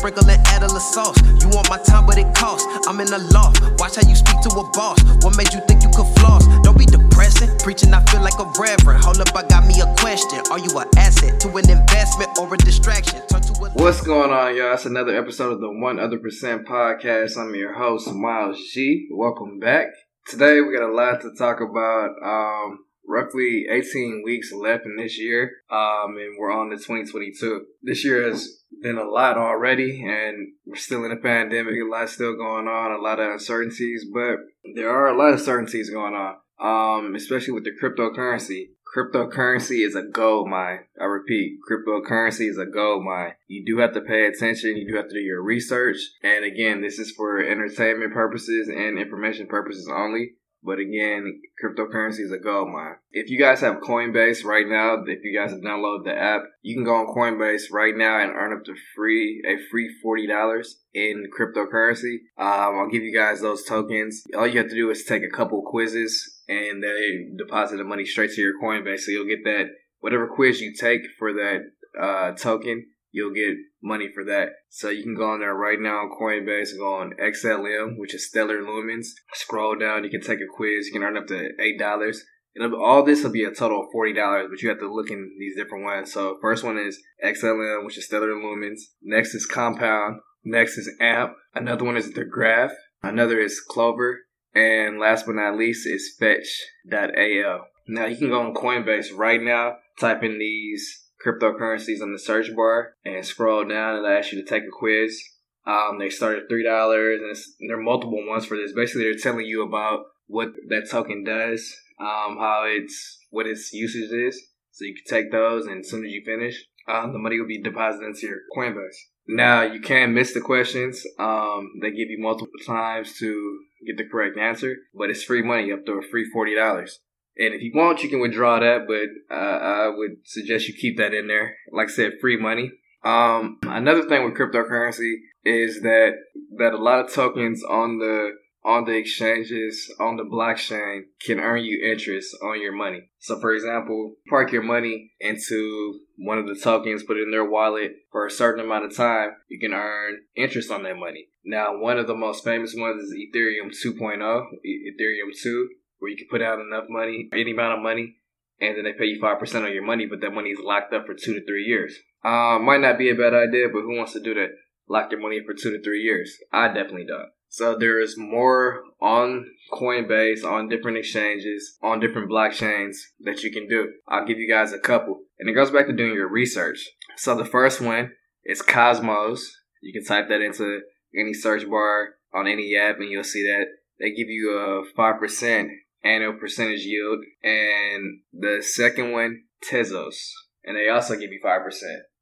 Sprinkle and add a little sauce. You want my time, but it costs. I'm in the loft. Watch how you speak to a boss. What made you think you could floss? Don't be depressing. Preaching, I feel like a reverend. Hold up, I got me a question. Are you an asset to an investment or a distraction? A What's going on, y'all? It's another episode of the One Other Percent Podcast. I'm your host, Miles G. Welcome back. Today we got a lot to talk about. Um, roughly 18 weeks left in this year, um, and we're on to 2022. This year has been a lot already, and we're still in a pandemic. A lot still going on, a lot of uncertainties, but there are a lot of certainties going on, um, especially with the cryptocurrency. Cryptocurrency is a gold mine. I repeat, cryptocurrency is a gold mine. You do have to pay attention. You do have to do your research. And again, this is for entertainment purposes and information purposes only. But again, cryptocurrency is a gold mine. If you guys have Coinbase right now, if you guys have downloaded the app, you can go on Coinbase right now and earn up to free a free forty dollars in cryptocurrency. Um, I'll give you guys those tokens. All you have to do is take a couple quizzes, and they deposit the money straight to your Coinbase. So you'll get that whatever quiz you take for that uh, token you'll get money for that. So you can go on there right now on Coinbase, go on XLM, which is Stellar Lumens. Scroll down, you can take a quiz, you can earn up to eight dollars. All this will be a total of forty dollars, but you have to look in these different ones. So first one is XLM, which is Stellar Lumens. Next is Compound. Next is AMP. Another one is the Graph. Another is Clover. And last but not least is Fetch.ai. Now you can go on Coinbase right now, type in these cryptocurrencies on the search bar and scroll down and ask you to take a quiz. Um, they start at three dollars, and there are multiple ones for this. Basically, they're telling you about what that token does, um, how it's what its usage is. So you can take those, and as soon as you finish, um, the money will be deposited into your Coinbase. Now you can't miss the questions. Um, they give you multiple times to get the correct answer, but it's free money up to a free forty dollars. And if you want, you can withdraw that, but uh, I would suggest you keep that in there. Like I said, free money. Um, another thing with cryptocurrency is that that a lot of tokens on the on the exchanges on the blockchain can earn you interest on your money. So, for example, park your money into one of the tokens, put it in their wallet for a certain amount of time, you can earn interest on that money. Now, one of the most famous ones is Ethereum 2.0, Ethereum 2 where you can put out enough money, any amount of money, and then they pay you 5% on your money, but that money is locked up for two to three years. Uh, might not be a bad idea, but who wants to do that? Lock your money for two to three years. I definitely don't. So there is more on Coinbase, on different exchanges, on different blockchains that you can do. I'll give you guys a couple. And it goes back to doing your research. So the first one is Cosmos. You can type that into any search bar on any app and you'll see that they give you a 5% annual percentage yield. And the second one, Tezos. And they also give you 5%.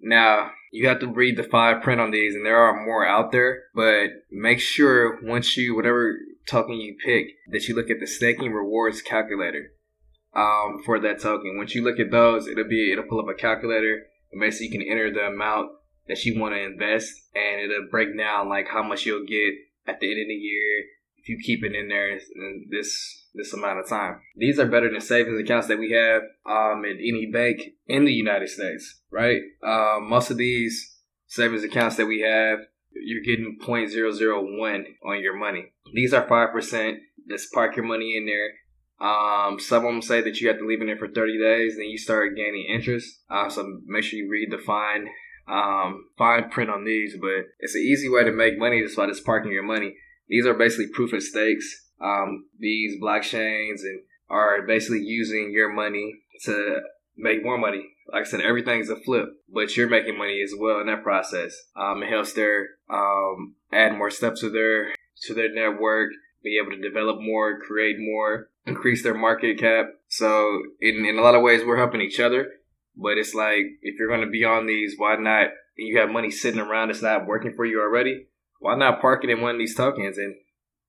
Now, you have to read the fine print on these, and there are more out there, but make sure once you, whatever token you pick, that you look at the staking rewards calculator um, for that token. Once you look at those, it'll be, it'll pull up a calculator, and basically you can enter the amount that you want to invest, and it'll break down like how much you'll get at the end of the year if you keep it in there this this amount of time. These are better than savings accounts that we have um, at any bank in the United States, right? Um, most of these savings accounts that we have, you're getting 0.001 on your money. These are 5%. Just park your money in there. Um, some of them say that you have to leave it in there for 30 days, then you start gaining interest. Uh, so make sure you read the fine um, fine print on these, but it's an easy way to make money just by just parking your money. These are basically proof of stakes. Um, these blockchains and are basically using your money to make more money. Like I said, everything's a flip, but you're making money as well in that process. Um, it helps their um, add more stuff to their to their network, be able to develop more, create more, increase their market cap. So in in a lot of ways, we're helping each other. But it's like if you're going to be on these, why not? You have money sitting around it's not working for you already why not park it in one of these tokens and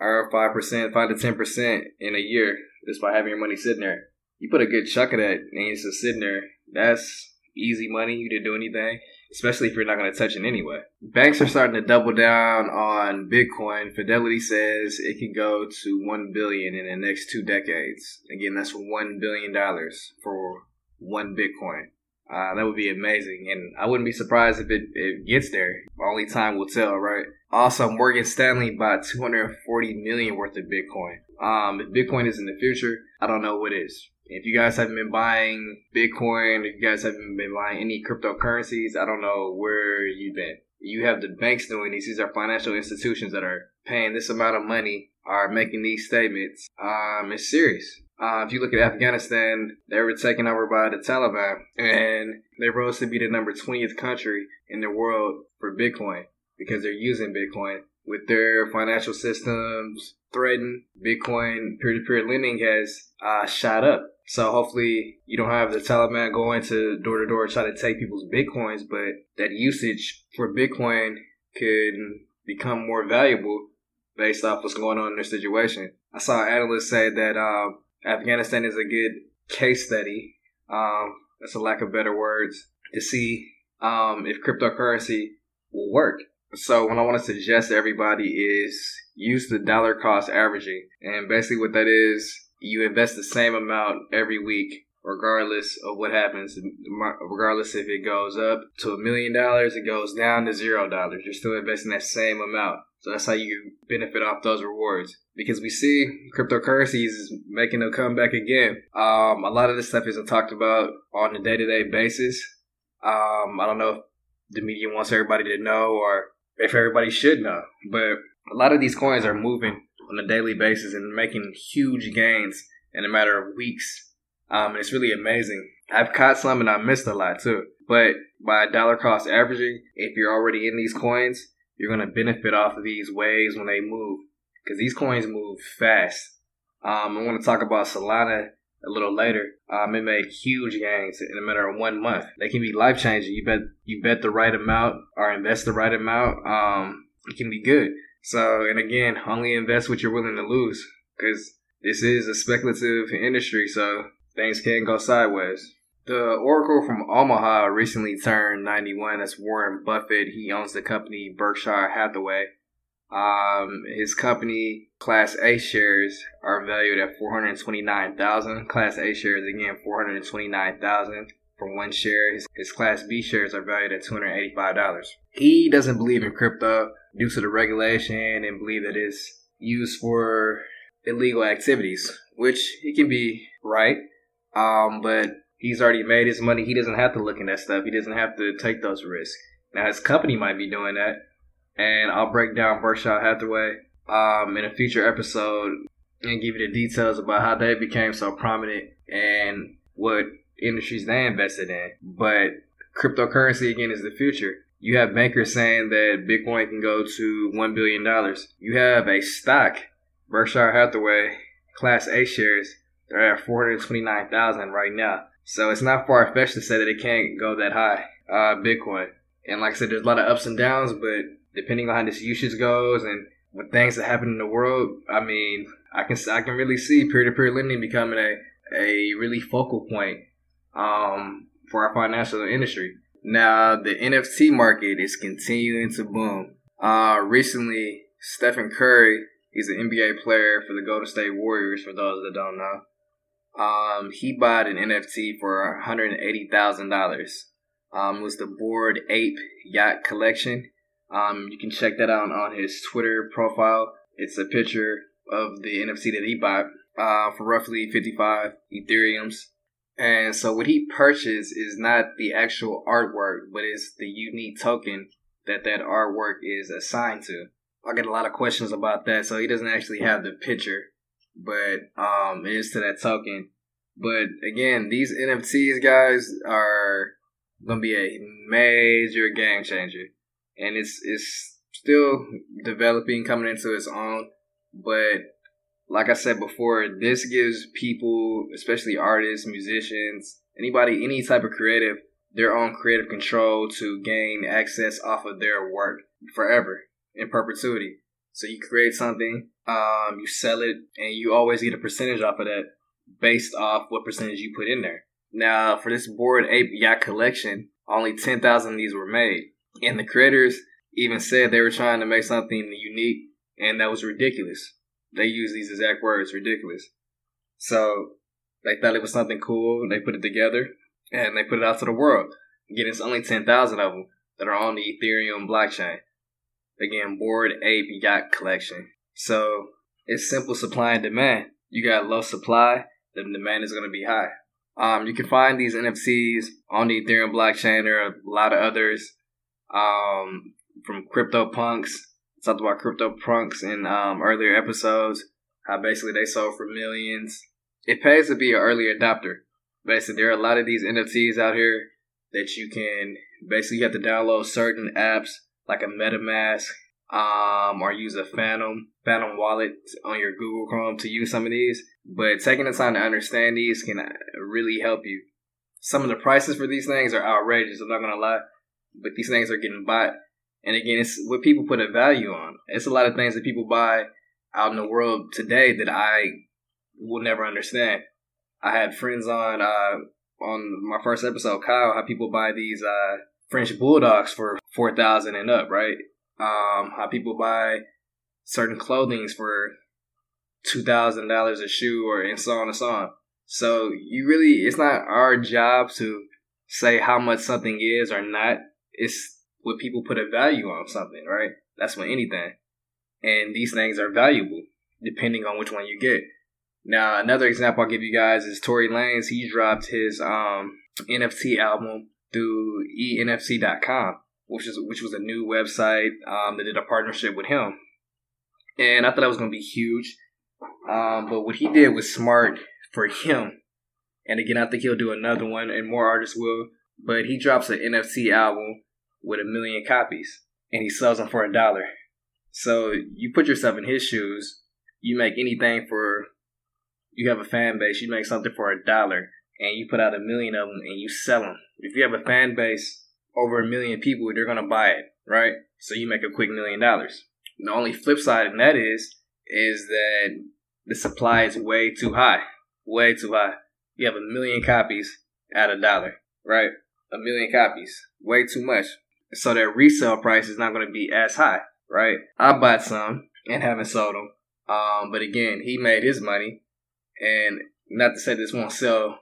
earn five percent, five to ten percent in a year just by having your money sitting there? You put a good chunk of that and it's just sitting there. That's easy money. You didn't do anything, especially if you're not going to touch it anyway. Banks are starting to double down on Bitcoin. Fidelity says it can go to one billion in the next two decades. Again, that's one billion dollars for one Bitcoin. Uh, that would be amazing, and I wouldn't be surprised if it, it gets there. Only time will tell, right? Also, Morgan Stanley bought 240 million worth of Bitcoin. Um, if Bitcoin is in the future, I don't know what is. If you guys haven't been buying Bitcoin, if you guys haven't been buying any cryptocurrencies, I don't know where you've been. You have the banks doing these. These are financial institutions that are paying this amount of money, are making these statements. Um, it's serious. Uh, if you look at Afghanistan, they were taken over by the Taliban, and they rose to be the number 20th country in the world for Bitcoin because they're using Bitcoin with their financial systems threatened. Bitcoin peer-to-peer lending has uh, shot up. So hopefully you don't have the Taliban going to door to door try to take people's bitcoins, but that usage for Bitcoin could become more valuable based off what's going on in their situation. I saw analysts say that um, Afghanistan is a good case study. Um, that's a lack of better words to see um, if cryptocurrency will work. So what I want to suggest to everybody is use the dollar cost averaging, and basically what that is, you invest the same amount every week, regardless of what happens. Regardless if it goes up to a million dollars, it goes down to zero dollars. You're still investing that same amount. So that's how you benefit off those rewards. Because we see cryptocurrencies is making a comeback again. Um, a lot of this stuff isn't talked about on a day to day basis. Um, I don't know if the media wants everybody to know or if everybody should know, but a lot of these coins are moving on a daily basis and making huge gains in a matter of weeks. Um, and it's really amazing. I've caught some and I missed a lot too. But by dollar cost averaging, if you're already in these coins, you're going to benefit off of these waves when they move because these coins move fast. Um, I want to talk about Solana a little later. Um, it made huge gains in a matter of one month. They can be life changing. You bet you bet the right amount or invest the right amount. Um, it can be good. So, and again, only invest what you're willing to lose because this is a speculative industry. So things can go sideways. The Oracle from Omaha recently turned 91. That's Warren Buffett. He owns the company Berkshire Hathaway. Um, his company Class A shares are valued at 429,000. Class A shares again 429,000 for one share. His, his Class B shares are valued at $285. He doesn't believe in crypto due to the regulation and believe that it's used for illegal activities, which he can be right. Um, but he's already made his money. He doesn't have to look in that stuff. He doesn't have to take those risks. Now his company might be doing that, and I'll break down Berkshire Hathaway um, in a future episode and give you the details about how they became so prominent and what industries they invested in. But cryptocurrency again is the future. You have bankers saying that Bitcoin can go to one billion dollars. You have a stock, Berkshire Hathaway Class A shares. They're at four hundred twenty nine thousand right now. So it's not far fetched to say that it can't go that high, uh, Bitcoin. And like I said, there's a lot of ups and downs, but depending on how this usage goes and what things that happen in the world, I mean, I can I can really see peer to peer lending becoming a a really focal point um, for our financial industry. Now the NFT market is continuing to boom. Uh, recently, Stephen Curry, he's an NBA player for the Golden State Warriors. For those that don't know, um, he bought an NFT for one hundred eighty thousand dollars. Um, was the Bored Ape Yacht Collection. Um, you can check that out on his Twitter profile. It's a picture of the NFT that he bought uh, for roughly 55 Ethereums. And so what he purchased is not the actual artwork, but it's the unique token that that artwork is assigned to. I get a lot of questions about that. So he doesn't actually have the picture but um, it is to that token. But again, these NFTs guys are gonna be a major game changer, and it's it's still developing, coming into its own. But like I said before, this gives people, especially artists, musicians, anybody, any type of creative, their own creative control to gain access off of their work forever in perpetuity. So you create something, um, you sell it, and you always get a percentage off of that based off what percentage you put in there. Now, for this Bored Ape Yacht collection, only 10,000 of these were made. And the creators even said they were trying to make something unique, and that was ridiculous. They used these exact words, ridiculous. So they thought it was something cool, and they put it together, and they put it out to the world. Again, it's only 10,000 of them that are on the Ethereum blockchain. Again, Bored Ape Yacht Collection. So it's simple supply and demand. You got low supply, the demand is going to be high. Um, you can find these NFTs on the Ethereum blockchain. There are a lot of others um, from CryptoPunks. I talked about CryptoPunks in um, earlier episodes. How basically they sold for millions. It pays to be an early adopter. Basically, there are a lot of these NFTs out here that you can basically you have to download certain apps like a MetaMask, um, or use a Phantom Phantom wallet on your Google Chrome to use some of these. But taking the time to understand these can really help you. Some of the prices for these things are outrageous. I'm not gonna lie, but these things are getting bought. And again, it's what people put a value on. It's a lot of things that people buy out in the world today that I will never understand. I had friends on uh, on my first episode, Kyle, how people buy these uh, French bulldogs for four thousand and up, right? Um, how people buy certain clothings for two thousand dollars a shoe, or and so on and so on. So you really, it's not our job to say how much something is or not. It's what people put a value on something, right? That's what anything. And these things are valuable depending on which one you get. Now, another example I'll give you guys is Tory Lanez. He dropped his um, NFT album through enfc.com, which is which was a new website um, that did a partnership with him. And I thought that was going to be huge. Um, but what he did was smart for him. And again, I think he'll do another one, and more artists will. But he drops an NFC album with a million copies, and he sells them for a dollar. So you put yourself in his shoes. You make anything for you have a fan base, you make something for a dollar, and you put out a million of them and you sell them. If you have a fan base over a million people, they're gonna buy it, right? So you make a quick million dollars. The only flip side of that is, is that the supply is way too high, way too high. You have a million copies at a dollar, right? A million copies, way too much. So their resale price is not to be as high, right? I bought some and haven't sold them. Um, but again, he made his money and not to say this won't sell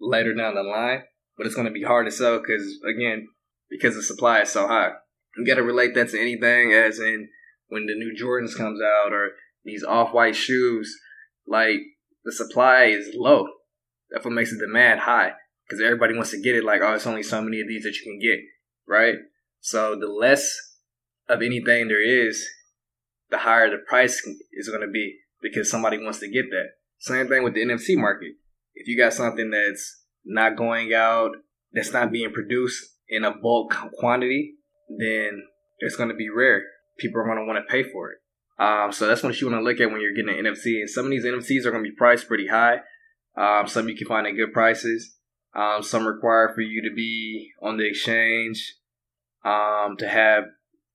later down the line, but it's going to be hard to sell because, again, because the supply is so high. You got to relate that to anything, as in when the new Jordans comes out or these off-white shoes, like the supply is low. That's what makes the demand high because everybody wants to get it. Like, oh, it's only so many of these that you can get, right? So the less of anything there is, the higher the price is going to be because somebody wants to get that. Same thing with the NFT market. If you got something that's not going out, that's not being produced in a bulk quantity, then it's going to be rare. People are going to want to pay for it. Um, so that's what you want to look at when you're getting an NFT. And some of these NFTs are going to be priced pretty high. Um, some you can find at good prices. Um, some require for you to be on the exchange um, to have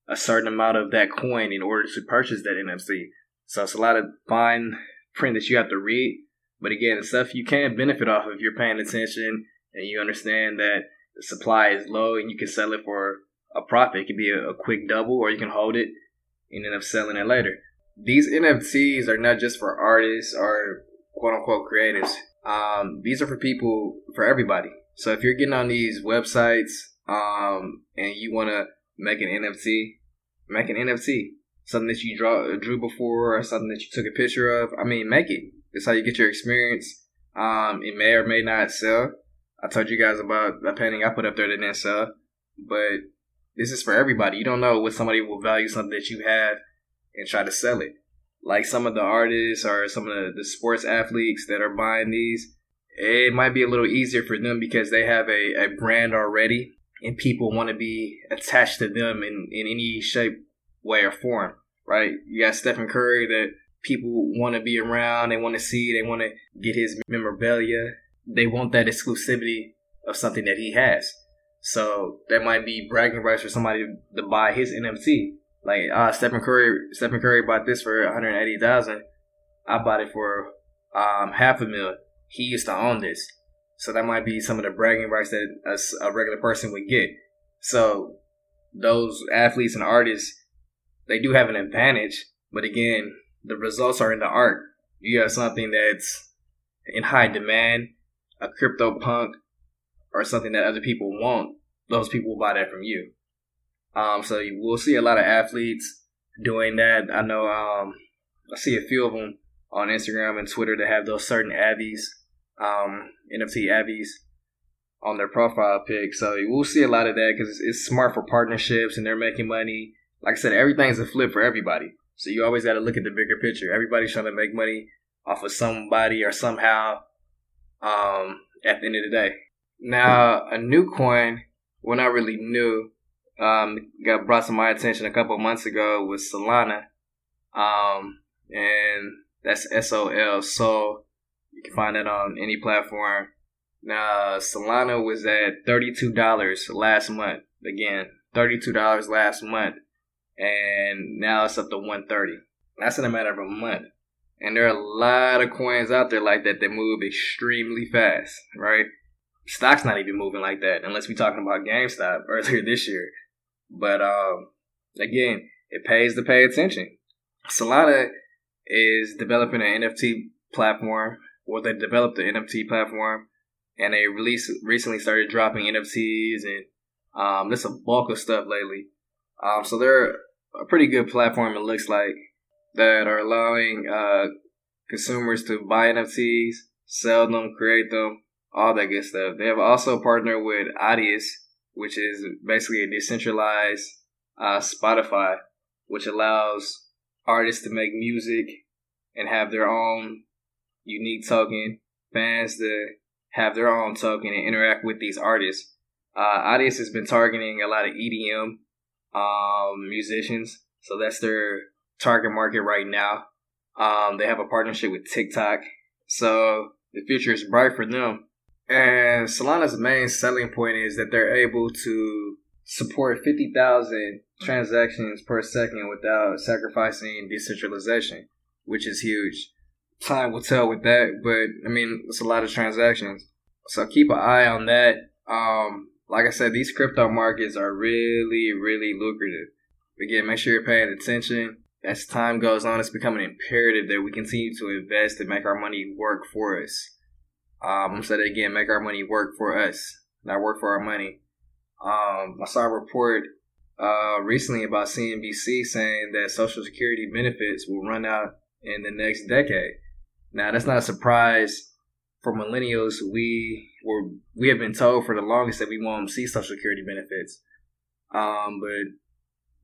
a certain amount of that coin in order to purchase that NFT. So it's a lot of fine print that you have to read. But again, the stuff you can benefit off of if you're paying attention and you understand that the supply is low and you can sell it for a profit. It could be a, a quick double or you can hold it and end up selling it later. These NFTs are not just for artists or quote unquote creators. Um, these are for people, for everybody. So if you're getting on these websites um, and you want to make an NFT, make an NFT something that you draw drew before or something that you took a picture of. I mean, make it. It's how you get your experience. Um, it may or may not sell. I told you guys about a painting I put up there that didn't sell, but this is for everybody. You don't know what somebody will value something that you have and try to sell it. Like some of the artists or some of the, the sports athletes that are buying these, it might be a little easier for them because they have a, a brand already and people want to be attached to them in, in any shape, way, or form right? You got Stephen Curry that people want to be around, they want to see, they want to get his memorabilia. They want that exclusivity of something that he has. So that might be bragging rights for somebody to buy his NFT. Like, ah, Stephen Curry, Stephen Curry bought this for one hundred eighty thousand. I bought it for um, half a mil. He used to own this, so that might be some of the bragging rights that a, a regular person would get. So those athletes and artists they do have an advantage, but again, the results are in the art. You have something that's in high demand, a crypto punk, or something that other people want, those people will buy that from you. Um, so you will see a lot of athletes doing that. I know um, I see a few of them on Instagram and Twitter that have those certain Avies, um, NFT Avies on their profile pic. So you will see a lot of that because it's, it's smart for partnerships and they're making money. Like I said, everything's a flip for everybody. So you always got to look at the bigger picture. Everybody's trying to make money off of somebody or somehow um, at the end of the day. Now, a new coin, well, not really new, um, got brought to my attention a couple months ago was Solana. Um, and that's S O L. So you can find that on any platform. Now, Solana was at $32 last month. Again, $32 last month. And now it's up to 130 That's in a matter of a month. And there are a lot of coins out there like that that move extremely fast, right? Stock's not even moving like that unless we're talking about GameStop earlier this year. But um, again, it pays to pay attention. Solana is developing an NFT platform, or they developed an NFT platform, and they released recently started dropping NFTs and um, there's a bulk of stuff lately. Um, so they're a pretty good platform. It looks like that are allowing uh, consumers to buy NFTs, sell them, create them, all that good stuff. They have also partnered with Audius, which is basically a decentralized uh, Spotify, which allows artists to make music and have their own unique token, fans to have their own token and interact with these artists. Uh, Audius has been targeting a lot of EDM um, musicians, so that's their target market right now. Um, they have a partnership with TikTok, so the future is bright for them. And Solana's main selling point is that they're able to support 50,000 transactions per second without sacrificing decentralization, which is huge. Time will tell with that, but I mean, it's a lot of transactions. So keep an eye on that. Um, like I said, these crypto markets are really, really lucrative. Again, make sure you're paying attention. As time goes on, it's becoming imperative that we continue to invest and make our money work for us. Um, I'm saying again, make our money work for us, not work for our money. Um, I saw a report uh, recently about CNBC saying that Social Security benefits will run out in the next decade. Now, that's not a surprise for millennials. We were we have been told for the longest that we won't see Social Security benefits, um, but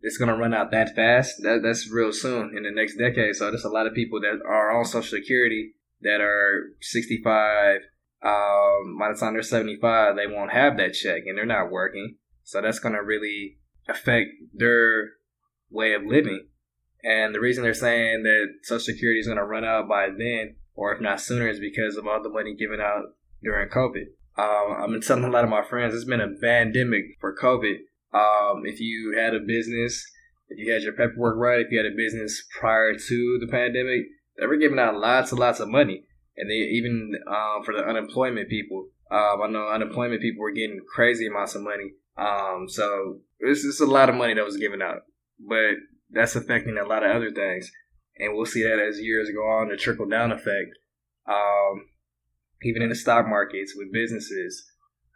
it's gonna run out that fast. That that's real soon in the next decade. So there's a lot of people that are on Social Security that are 65. Um, by the time they're 75, they won't have that check and they're not working. So that's gonna really affect their way of living. And the reason they're saying that Social Security is gonna run out by then, or if not sooner, is because of all the money given out during COVID. Um, I've been telling a lot of my friends it's been a pandemic for COVID um, if you had a business, if you had your paperwork right, if you had a business prior to the pandemic, they were giving out lots and lots of money. And they even um, for the unemployment people, um, I know unemployment people were getting crazy amounts of money. Um, so it's just a lot of money that was given out, but that's affecting a lot of other things, and we'll see that as years go on, the trickle down effect. Um, even in the stock markets with businesses,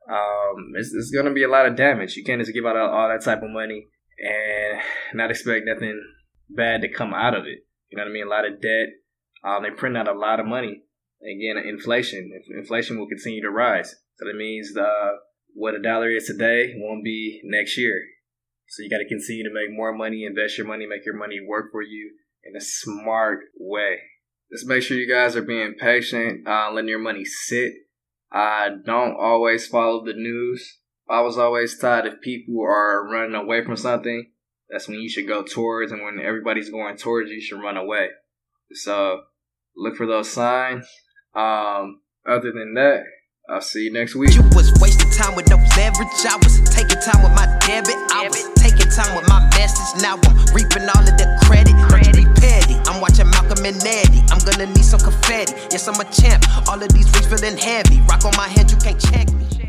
um, it's, it's going to be a lot of damage. You can't just give out all, that type of money and not expect nothing bad to come out of it. You know what I mean? A lot of debt. Um, they print out a lot of money. Again, inflation. Inflation will continue to rise. So that means the, what a dollar is today won't be next year. So you got to continue to make more money, invest your money, make your money work for you in a smart way. Just make sure you guys are being patient, uh, letting your money sit I don't always follow the news. I was always taught if people are running away from something, that's when you should go towards, and when everybody's going towards you, you should run away. So look for those signs. Um, other than that, I'll see you next week. You was wasting time with no leverage. I was taking time with my debit. I was taking time with my message. Now I'm reaping all of the credit. credit. petty. I'm watching Malcolm and Eddie. I'm gonna need some confetti. Yes, I'm a champ. All of these rings feeling heavy. Rock on my head, you can't check me.